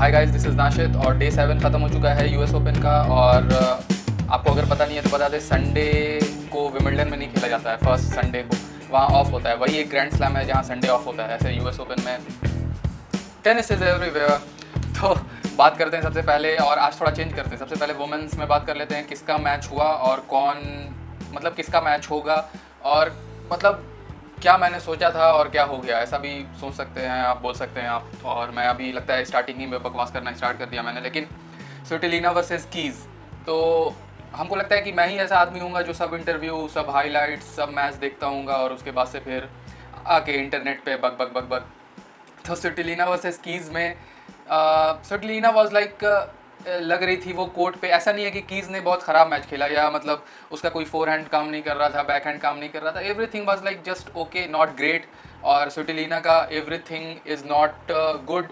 Hi guys this is Nashid और day seven ख़त्म हो चुका है यूएस ओपन का और uh, आपको अगर पता नहीं है तो बता दें संडे को विमिल्डन में नहीं खेला जाता है फ़र्स्ट संडे को। वहाँ ऑफ़ होता है वही एक ग्रैंड स्लैम है जहाँ संडे ऑफ़ होता है ऐसे यूएस ओपन में। टेनिस इज़ एवरीवेयर तो बात करते हैं सबसे पहले और आज थोड़ा चेंज करते हैं। सबसे पहले वुमेंस में बात कर लेते हैं किसका मैच हुआ और कौन मतलब किसका मैच होगा और मतलब क्या मैंने सोचा था और क्या हो गया? ऐसा भी सोच सकते हैं आप, बोल सकते हैं आप। और मैं अभी लगता है स्टार्टिंग ही में बकवास करना स्टार्ट कर दिया मैंने, लेकिन स्विटिलीना वर्सेस कीज़ तो हमको लगता है कि मैं ही ऐसा आदमी हूँ जो सब इंटरव्यू सब हाईलाइट्स सब मैच देखता हूँ और उसके बाद से फिर आके इंटरनेट पे बग बग बग बग तो स्विटिलीना वर्सेस कीज़ में स्विटिलीना वॉज़ लाइक लग रही थी वो कोर्ट पे। ऐसा नहीं है कि कीज़ ने बहुत ख़राब मैच खेला या मतलब उसका कोई फोर हैंड काम नहीं कर रहा था बैक हैंड काम नहीं कर रहा था। Everything was like just okay not great और सुटिलीना का everything is not good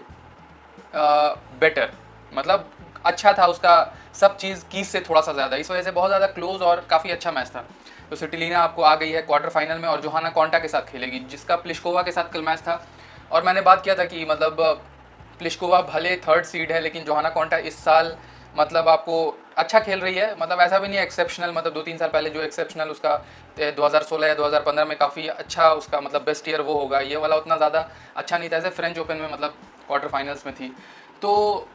better मतलब अच्छा था उसका, सब चीज़ कीज से थोड़ा सा ज़्यादा। इस वजह से बहुत ज़्यादा क्लोज और काफ़ी अच्छा मैच था। तो सिटिलीना आपको आ गई है क्वार्टर फाइनल में और जोहाना कॉन्टा के साथ खेलेगी, जिसका प्लिशकोवा के साथ कल मैच था। और मैंने बात किया था कि मतलब प्लिशकोवा भले थर्ड सीड है, लेकिन जोहाना कॉन्टा इस साल मतलब आपको अच्छा खेल रही है। मतलब ऐसा भी नहीं एक्सेप्शनल मतलब दो तीन साल पहले जो एक्सेप्शनल उसका 2016 या 2015 में काफ़ी अच्छा उसका मतलब बेस्ट ईयर वो होगा। ये वाला उतना ज़्यादा अच्छा नहीं था, ऐसे फ्रेंच ओपन में मतलब क्वार्टर फाइनल्स में थी। तो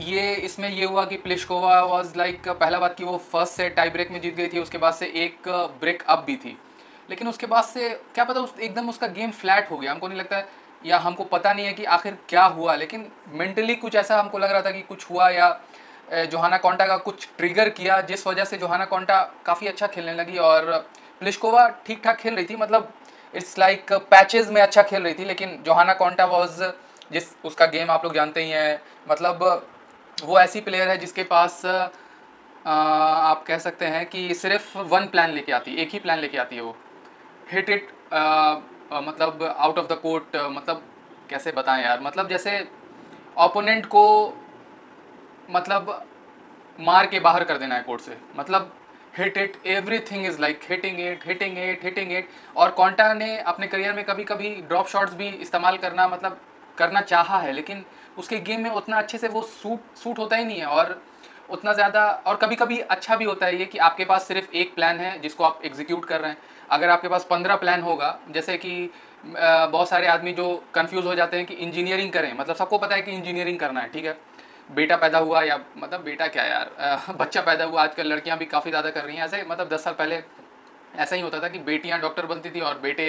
ये, इसमें ये हुआ कि प्लिशकोवा वॉज़ लाइक पहला बात कि वो फ़र्स्ट से टाई ब्रेक में जीत गई थी, उसके बाद से एक ब्रेक अप भी थी। लेकिन उसके बाद से, क्या पता उस, एकदम उसका गेम फ्लैट हो गया। हमको नहीं लगता है या हमको पता नहीं है कि आखिर क्या हुआ, लेकिन मेंटली कुछ ऐसा हमको लग रहा था कि कुछ हुआ या जोहाना कॉन्टा का कुछ ट्रिगर किया, जिस वजह से जोहाना कॉन्टा काफ़ी अच्छा खेलने लगी और प्लिशकोवा ठीक ठाक खेल रही थी। मतलब इट्स लाइक पैचेज में अच्छा खेल रही थी, लेकिन जोहाना कॉन्टा वॉज़ जिस, उसका गेम आप लोग जानते ही हैं मतलब वो ऐसी प्लेयर है जिसके पास आप कह सकते हैं कि सिर्फ़ वन प्लान लेके आती है एक ही प्लान लेके आती है वो। हिट इट मतलब आउट ऑफ़ द कोर्ट मतलब कैसे बताएँ यार? मतलब जैसे ओपोनेंट को मतलब मार के बाहर कर देना है कोर्ट से। मतलब hit it everything is like hitting it hitting it hitting it और कॉन्टा ने अपने करियर में कभी कभी ड्रॉप शॉट्स भी इस्तेमाल करना मतलब करना चाहा है, लेकिन उसके गेम में उतना अच्छे से वो सूट सूट होता ही नहीं है। और उतना ज़्यादा, और कभी कभी अच्छा भी होता है ये कि आपके पास सिर्फ़ एक प्लान है जिसको आप एग्जीक्यूट कर रहे हैं। अगर आपके पास पंद्रह प्लान होगा, जैसे कि बहुत सारे आदमी जो कंफ्यूज हो जाते हैं कि इंजीनियरिंग करें। मतलब सबको पता है कि इंजीनियरिंग करना है, ठीक है? बेटा पैदा हुआ या मतलब बेटा क्या यार? बच्चा पैदा हुआ, आजकल लड़कियाँ भी काफ़ी ज़्यादा कर रही हैं। ऐसे मतलब दस साल पहले ऐसा ही होता था कि बेटियाँ डॉक्टर बनती थी और बेटे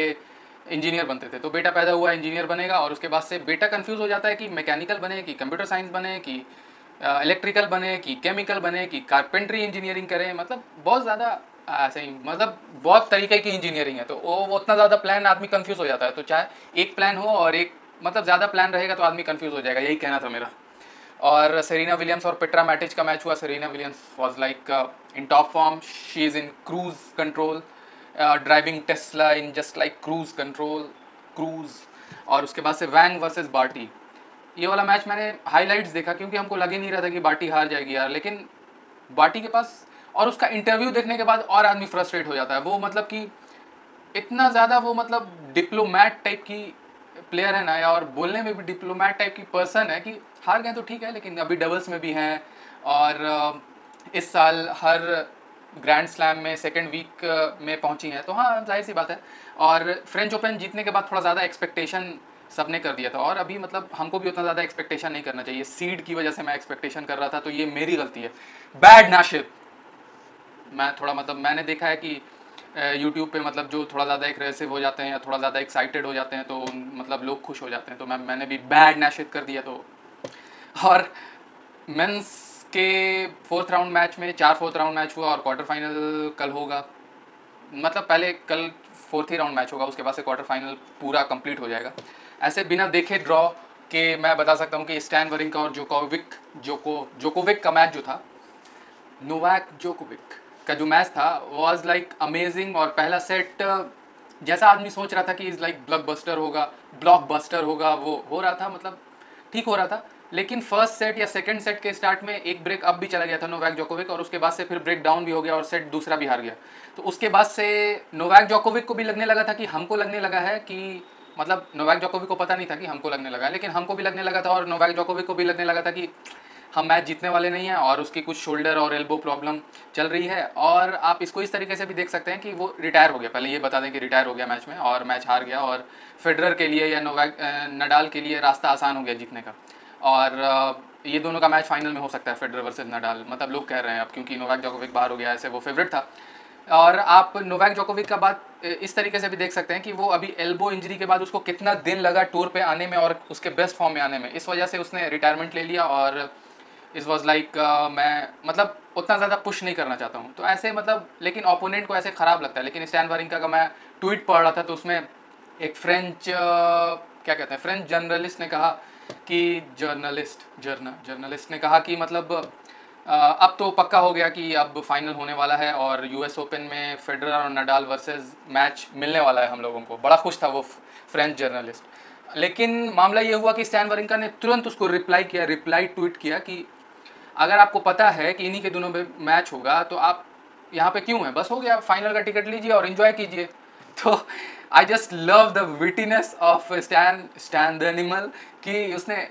इंजीनियर बनते थे। तो बेटा पैदा हुआ इंजीनियर बनेगा और उसके बाद से बेटा कंफ्यूज हो जाता है कि मैकेनिकल बने, कि कंप्यूटर साइंस बने, कि इलेक्ट्रिकल बने, कि केमिकल बने, कि कारपेंट्री इंजीनियरिंग करें। मतलब बहुत ज़्यादा ऐसे ही मतलब बहुत तरीके की इंजीनियरिंग है तो वो उतना ज़्यादा प्लान आदमी कंफ्यूज हो जाता है तो चाहे एक प्लान हो और एक मतलब ज़्यादा प्लान रहेगा तो आदमी कंफ्यूज हो जाएगा, यही कहना था मेरा। और सरीना विलियम्स और पेट्रा मैटिज का मैच हुआ Serena Williams was like in top form she is in cruise control driving Tesla in just like cruise control cruise और उसके बाद से वैंग वर्सेस बार्टी ये वाला मैच मैंने हाईलाइट्स देखा, क्योंकि हमको लगे नहीं रहा था कि बाटी हार जाएगी यार, लेकिन बाटी के पास और उसका इंटरव्यू देखने के बाद और आदमी फ्रस्ट्रेट हो जाता है। वो मतलब कि इतना ज़्यादा वो मतलब डिप्लोमैट टाइप की प्लेयर है ना, या और बोलने में भी डिप्लोमैट टाइप की पर्सन है कि हार गए तो ठीक है, लेकिन अभी डबल्स में भी हैं और इस साल हर ग्रैंड स्लैम में सेकेंड वीक में पहुँची हैं। तो हाँ ज़ाहिर सी बात है। और फ्रेंच ओपन जीतने के बाद थोड़ा ज़्यादा एक्सपेक्टेशन सबने कर दिया था। और अभी मतलब हमको भी उतना ज़्यादा एक्सपेक्टेशन नहीं करना चाहिए। सीड की वजह से मैं एक्सपेक्टेशन कर रहा था तो ये मेरी गलती है। बैड नाशिद मैं थोड़ा मतलब मैंने देखा है कि यूट्यूब पे मतलब जो थोड़ा ज़्यादा एग्रेसिव हो जाते हैं या थोड़ा ज़्यादा एक्साइटेड हो जाते हैं तो मतलब लोग खुश हो जाते हैं। तो मैं, मैंने भी बैड नैशित कर दिया तो। और मेंस के फोर्थ राउंड मैच में चार फोर्थ राउंड मैच हुआ और क्वार्टर फाइनल कल होगा। मतलब पहले कल फोर्थ ही राउंड मैच होगा, उसके बाद से क्वार्टर फाइनल पूरा कंप्लीट हो जाएगा। ऐसे बिना देखे ड्रॉ के मैं बता सकता हूँ कि स्टैन वरिंग का और जोकोविक जोको जोकोविक का मैच जो था नोवैक जोकोविक का जो मैच था वॉज़ लाइक अमेजिंग और पहला सेट जैसा आदमी सोच रहा था कि इज़ लाइक ब्लॉक बस्टर होगा ब्लॉक बस्टर होगा, वो हो रहा था मतलब ठीक हो रहा था। लेकिन फ़र्स्ट सेट या सेकंड सेट के स्टार्ट में एक ब्रेक अप भी चला गया था नोवैक जोकोविक और उसके बाद से फिर ब्रेक डाउन भी हो गया और सेट दूसरा भी हार गया। तो उसके बाद से नोवैक जोकोविक को भी लगने लगा था कि हमको लगने लगा है कि मतलब नोवैक जोकोविक को पता नहीं था कि हमको लगने लगा, लेकिन हमको भी लगने लगा था और नोवैक जोकोविक को भी लगने लगा था कि हम मैच जीतने वाले नहीं हैं और उसकी कुछ शोल्डर और एल्बो प्रॉब्लम चल रही है और आप इसको इस तरीके से भी देख सकते हैं कि वो रिटायर हो गया। पहले ये बता दें कि रिटायर हो गया मैच में और मैच हार गया और फेडरर के लिए या नोवैक नडाल के लिए रास्ता आसान हो गया जीतने का। और ये दोनों का मैच फाइनल में हो सकता है, फेडरर वर्सेज नडाल। मतलब लोग कह रहे हैं अब क्योंकि नोवैक जोकोविक बाहर हो गया, ऐसे वो फेवरेट था। और आप नोवैक जोकोविक का बात इस तरीके से भी देख सकते हैं कि वो अभी एल्बो इंजरी के बाद उसको कितना दिन लगा टूर पे आने में और उसके बेस्ट फॉर्म में आने में। इस वजह से उसने रिटायरमेंट ले लिया और इस वॉज़ लाइक मैं मतलब उतना ज़्यादा पुश नहीं करना चाहता हूँ। तो ऐसे मतलब लेकिन ओपोनेंट को ऐसे ख़राब लगता है। लेकिन स्टैन वारिंका का मैं ट्वीट पढ़ रहा था तो उसमें एक फ्रेंच क्या कहते हैं फ्रेंच जर्नलिस्ट ने कहा कि जर्नलिस्ट जर्नल जर्नलिस्ट ने कहा कि मतलब अब तो पक्का हो गया कि अब फाइनल होने वाला है और यूएस ओपन में फेडरर और नडाल वर्सेस मैच मिलने वाला है हम लोगों को। बड़ा खुश था वो फ्रेंच जर्नलिस्ट लेकिन मामला ये हुआ कि स्टैन वरिंका ने तुरंत उसको रिप्लाई किया रिप्लाई ट्वीट किया कि अगर आपको पता है कि इन्हीं के दोनों में मैच होगा तो आप यहाँ पे क्यों हैं? बस हो गया आप फाइनल का टिकट लीजिए और इन्जॉय कीजिए। तो I just love the wittiness of Stan Stan the animal कि उसने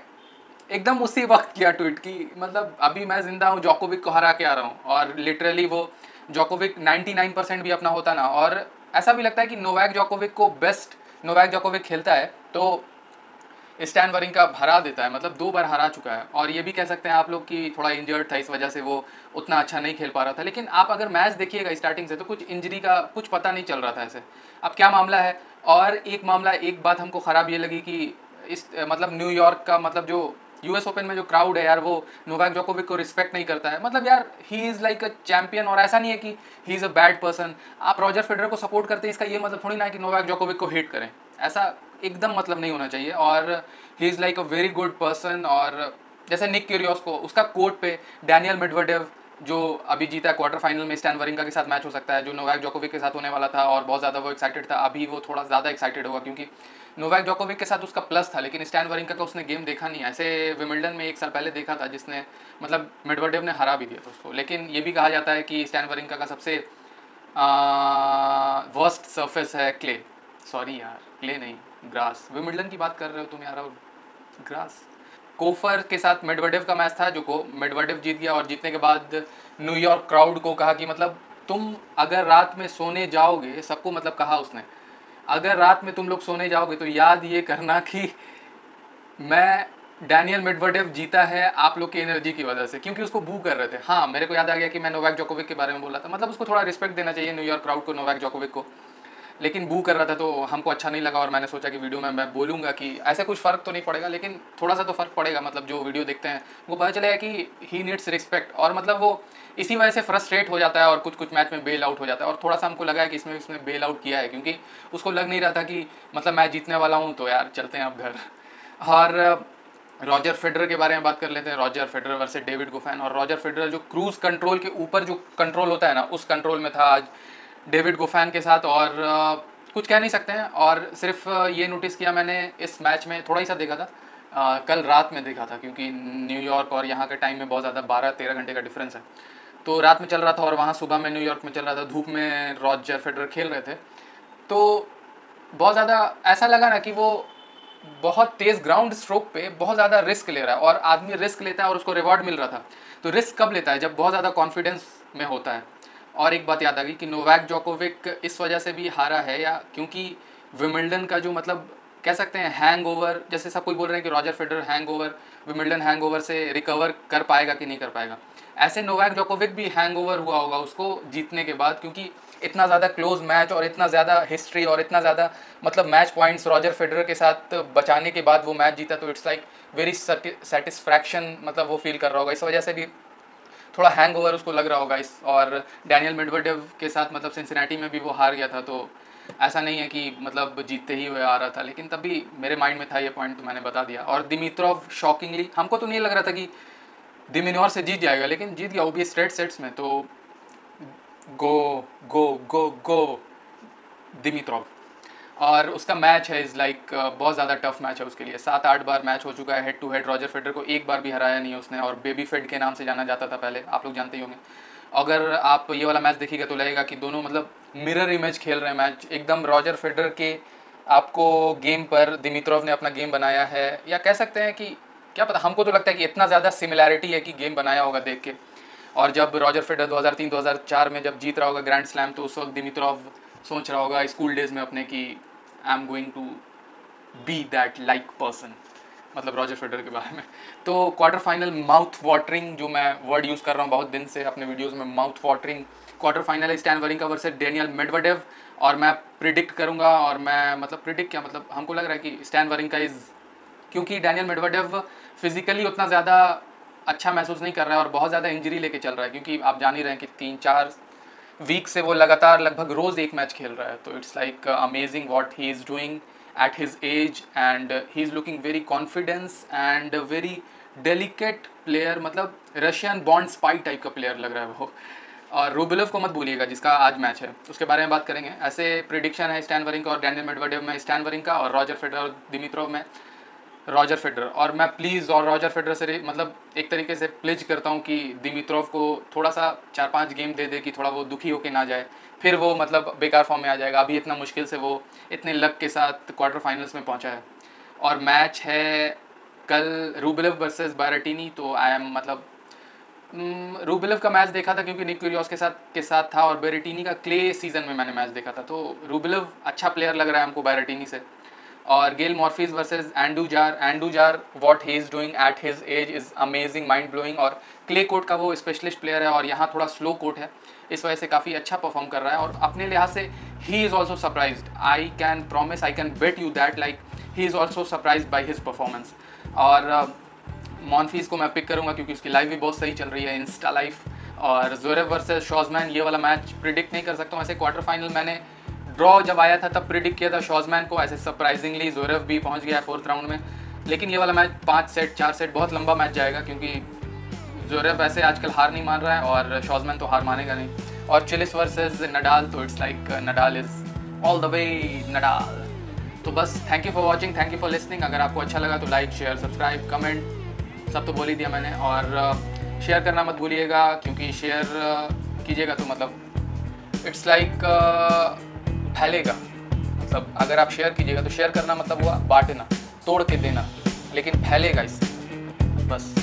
एकदम उसी वक्त किया ट्वीट की मतलब अभी मैं ज़िंदा हूँ जॉकोविक को हरा के आ रहा हूँ। और लिटरली वो जोकोविक 99 परसेंट भी अपना होता ना। और ऐसा भी लगता है कि नोवैक जोकोविक को बेस्ट नोवैक जोकोविक खेलता है तो स्टैन वरिंग का हरा देता है मतलब दो बार हरा चुका है। और ये भी कह सकते हैं आप लोग कि थोड़ा इंजर्ड था इस वजह से वो उतना अच्छा नहीं खेल पा रहा था। लेकिन आप अगर मैच देखिएगा स्टार्टिंग से तो कुछ इंजरी का कुछ पता नहीं चल रहा था ऐसे। अब क्या मामला है? और एक मामला, एक बात हमको ख़राब ये लगी कि इस मतलब न्यूयॉर्क का मतलब जो यूएस ओपन में जो क्राउड है यार, वो नोवैक जोकोविक को रिस्पेक्ट नहीं करता है। मतलब यार he is like a champion और ऐसा नहीं है कि he is a bad person आप रॉजर फेडर को सपोर्ट करते हैं, इसका ये मतलब थोड़ी ना है कि नोवैक जोकोविक को हेट करें। ऐसा एकदम मतलब नहीं होना चाहिए। और he is like a very good person और जैसे निक क्यूरियोस को, उसका कोर्ट पे डैनियल मिडवर्डेव जो अभी जीता क्वार्टर फाइनल में स्टैन वरिंगा के साथ मैच हो सकता है, जो नोवैक जोकोविक के साथ होने वाला था और बहुत ज़्यादा वो एक्साइटेड था, अभी वो थोड़ा ज़्यादा एक्साइटेड होगा क्योंकि नोवैक जोकोविक के साथ उसका प्लस था, लेकिन स्टैन वरिंका का उसने गेम देखा नहीं। ऐसे विमिल्डन में एक साल पहले देखा था जिसने मतलब मिडवर्डेव ने हरा भी दिया था उसको। लेकिन ये भी कहा जाता है कि स्टैन वरिंका का सबसे वर्स्ट सरफेस है क्ले सॉरी यार क्ले नहीं ग्रास विमिल्डन की बात कर रहे हो तुम यार ग्रास कोफर के साथ मेडवर्डेव का मैच था, जो को मेडवर्डेव जीत गया, और जीतने के बाद न्यूयॉर्क क्राउड को कहा कि मतलब तुम अगर रात में सोने जाओगे, सबको मतलब कहा उसने, अगर रात में तुम लोग सोने जाओगे तो याद ये करना कि मैं डैनियल मिडवर्डेव जीता है आप लोग की एनर्जी की वजह से. क्योंकि उसको बू कर रहे थे। हाँ मेरे को याद आ गया कि मैं नोवैक जोकोविक के बारे में बोला था। मतलब उसको थोड़ा रिस्पेक्ट देना चाहिए न्यूयॉर्क क्राउड को नोवैक जोकोविक को। लेकिन बू कर रहा था तो हमको अच्छा नहीं लगा और मैंने सोचा कि वीडियो में मैं बोलूँगा कि ऐसा कुछ फ़र्क तो नहीं पड़ेगा, लेकिन थोड़ा सा तो फ़र्क पड़ेगा मतलब जो वीडियो देखते हैं, वो पता चलेगा कि ही नीड्स रिस्पेक्ट और मतलब वो इसी वजह से फ्रस्ट्रेट हो जाता है और कुछ कुछ मैच में बेल आउट हो जाता है। और थोड़ा सा हमको लगा है कि इसमें इसने बेल आउट किया है, क्योंकि उसको लग नहीं रहा था कि मतलब मैच जीतने वाला हूँ तो यार चलते हैं अब घर। और रॉजर फेडर के बारे में बात कर लेते हैं। Roger Federer versus David Goffin और रॉजर फेडरर जो क्रूज कंट्रोल के ऊपर जो कंट्रोल होता है ना, उस कंट्रोल में था आज। डेविड गुफैन के साथ और कुछ कह नहीं सकते हैं। और सिर्फ़ ये नोटिस किया मैंने इस मैच में थोड़ा ही सा देखा था। आ, कल रात में देखा था क्योंकि न्यूयॉर्क और यहाँ के टाइम में बहुत ज़्यादा बारह तेरह घंटे का डिफरेंस है। तो रात में चल रहा था और वहाँ सुबह में न्यूयॉर्क में चल रहा था धूप में रॉजर फेडर खेल रहे थे। तो बहुत ज़्यादा ऐसा लगा ना कि वो बहुत तेज़ ग्राउंड स्ट्रोक पे बहुत ज़्यादा रिस्क ले रहा है और आदमी रिस्क लेता है और उसको रिवॉर्ड मिल रहा था। तो रिस्क कब लेता है? जब बहुत ज़्यादा कॉन्फिडेंस में होता है। और एक बात याद आ गई कि नोवैक जोकोविक इस वजह से भी हारा है या क्योंकि विमिल्डन का जो मतलब कह सकते हैं हैंग ओवर जैसे सब कोई बोल रहे हैं कि Roger Federer hang over Wimbledon hang over से रिकवर कर पाएगा कि नहीं कर पाएगा। ऐसे नोवैक जोकोविक भी हैंग ओवर हुआ होगा उसको जीतने के बाद, क्योंकि इतना ज़्यादा क्लोज मैच और इतना ज़्यादा हिस्ट्री और इतना ज़्यादा मतलब मैच पॉइंट्स रॉजर फेडरर के साथ बचाने के बाद वो मैच जीता तो इट्स लाइक वेरी सेटिस्फैक्शन मतलब वो फील कर रहा होगा। इस वजह से भी थोड़ा हैंग ओवर उसको लग रहा होगा इस, और डैनियल मिडवर्डेव के साथ मतलब सिंसिनेटी में भी वो हार गया था तो ऐसा नहीं है कि मतलब जीतते ही हुए आ रहा था, लेकिन तभी मेरे माइंड में था ये पॉइंट तो मैंने बता दिया। और दिमित्रोव शॉकिंगली हमको तो नहीं लग रहा था कि दिमिनोर से जीत जाएगा, लेकिन जीत गया, वो भी स्ट्रेट सेट्स में तो गो गो गो गो दिमित्रोव और उसका मैच है इज़ लाइक like, बहुत ज़्यादा टफ मैच है उसके लिए। सात आठ बार मैच हो चुका है head to head Roger Federer को एक बार भी हराया नहीं उसने और बेबी फेड के नाम से जाना जाता था पहले आप लोग जानते ही होंगे। अगर आप ये वाला मैच देखिएगा तो लगेगा कि दोनों मतलब मिरर इमेज खेल रहे हैं मैच एकदम रॉजर फेडर के आपको गेम पर दिमित्रोव ने अपना गेम बनाया है या कह सकते हैं कि क्या पता हमको तो लगता है कि इतना ज़्यादा सिमिलैरिटी है कि गेम बनाया होगा देख के। और जब रॉजर फेडर 2003-2004 में जब जीत रहा होगा ग्रैंड स्लैम तो उस वक्त दिमित्रोव सोच रहा होगा स्कूल डेज़ में अपने कि I am going to be that like person मतलब रॉजर फेडर के बारे में। तो क्वार्टर फाइनल माउथ वाटरिंग जो मैं वर्ड यूज़ कर रहा हूँ बहुत दिन से अपने वीडियोज़ में mouth watering quarter final Stan Wawrinka versus Daniel Medvedev और मैं प्रिडिक्ट करूँगा, और मैं मतलब प्रिडिक्ट क्या मतलब हमको लग रहा है कि स्टैन वरिंग का इज़ क्योंकि डैनियल मेडवडेव फिजिकली उतना ज़्यादा अच्छा महसूस नहीं कर रहा है और बहुत ज़्यादा इंजरी लेके चल रहा है, क्योंकि आप जान ही रहे हैं कि तीन, चार वीक से वो लगातार लगभग रोज़ एक मैच खेल रहा है तो it's like amazing what he is doing at his age and he is looking very confidence and very delicate player मतलब रशियन बॉन्ड स्पाई टाइप का प्लेयर लग रहा है वो। और रूबिलोव को मत भूलिएगा, जिसका आज मैच है। उसके बारे में बात करेंगे। ऐसे प्रिडिक्शन है स्टैन वरिंग का और डैनियल मेडवडेव में स्टैन वरिंग का और रॉजर फेडर और दिमित्रोव में। रॉजर फेडर और मैं प्लीज़ और रॉजर फेडर से मतलब एक तरीके से प्लेज करता हूँ कि दिमित्रोव को थोड़ा सा चार पाँच गेम दे दे कि थोड़ा वो दुखी होके ना जाए। फिर वो मतलब बेकार फॉर्म में आ जाएगा। अभी इतना मुश्किल से वो इतने लक के साथ क्वार्टर फाइनल्स में पहुँचा है। और मैच है कल रूबिलव वर्सेस बाराटीनी तो आई एम मतलब रूबिलव का मैच देखा था क्योंकि निक क्यूरियोस के साथ के साथ था और बेरेटिनी का क्ले सीज़न में मैंने मैच देखा था। तो रूबिलव अच्छा प्लेयर लग रहा है हमको बेरेटिनी से। और Gael Monfils versus Andujar Andujar what he is doing at his age is amazing mind blowing और क्ले कोर्ट का वो स्पेशलिस्ट प्लेयर है और यहाँ थोड़ा स्लो कोर्ट है। इस वजह से काफ़ी अच्छा परफॉर्म कर रहा है और अपने लिहाज से he is also surprise I can promise I can bet you that like he is also surprise by his performance और मॉनफीस को मैं पिक करूँगा क्योंकि उसकी लाइफ भी बहुत सही चल रही है इंस्टा लाइफ और जोरेव वर्सेज शॉजमैन ये वाला मैच प्रिडिक्ट नहीं कर सकता हूँ। ऐसे क्वार्टर फाइनल मैंने ड्रॉ जब आया था, तब प्रिडिक्ट किया था शॉजमैन को, ऐसे सरप्राइजिंगली जोरेव भी पहुँच गया फोर्थ राउंड में। लेकिन ये वाला मैच पाँच सेट चार सेट बहुत लंबा मैच जाएगा क्योंकि जोरेव वैसे आजकल हार नहीं मान रहा है और शॉजमैन तो हार मानेगा नहीं। और चिलिस वर्सेज नडाल तो it's like Nadal is all the way Nadal तो बस thank you for watching thank you for listening अगर आपको अच्छा लगा तो लाइक शेयर सब्सक्राइब कमेंट सब तो बोल ही दिया मैंने। और शेयर करना मत भूलिएगा, क्योंकि शेयर कीजिएगा तो मतलब इट्स लाइक फैलेगा। मतलब अगर आप शेयर कीजिएगा तो शेयर करना मतलब हुआ बांटना, तोड़ के देना, लेकिन फैलेगा इससे। बस।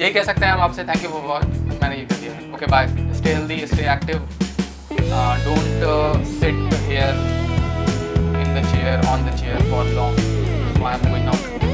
यही कह सकते हैं हम आपसे थैंक यू फॉर वॉच मैंने ये कर दिया। Okay bye stay healthy stay active don't sit here in the chair on the chair for long I am going out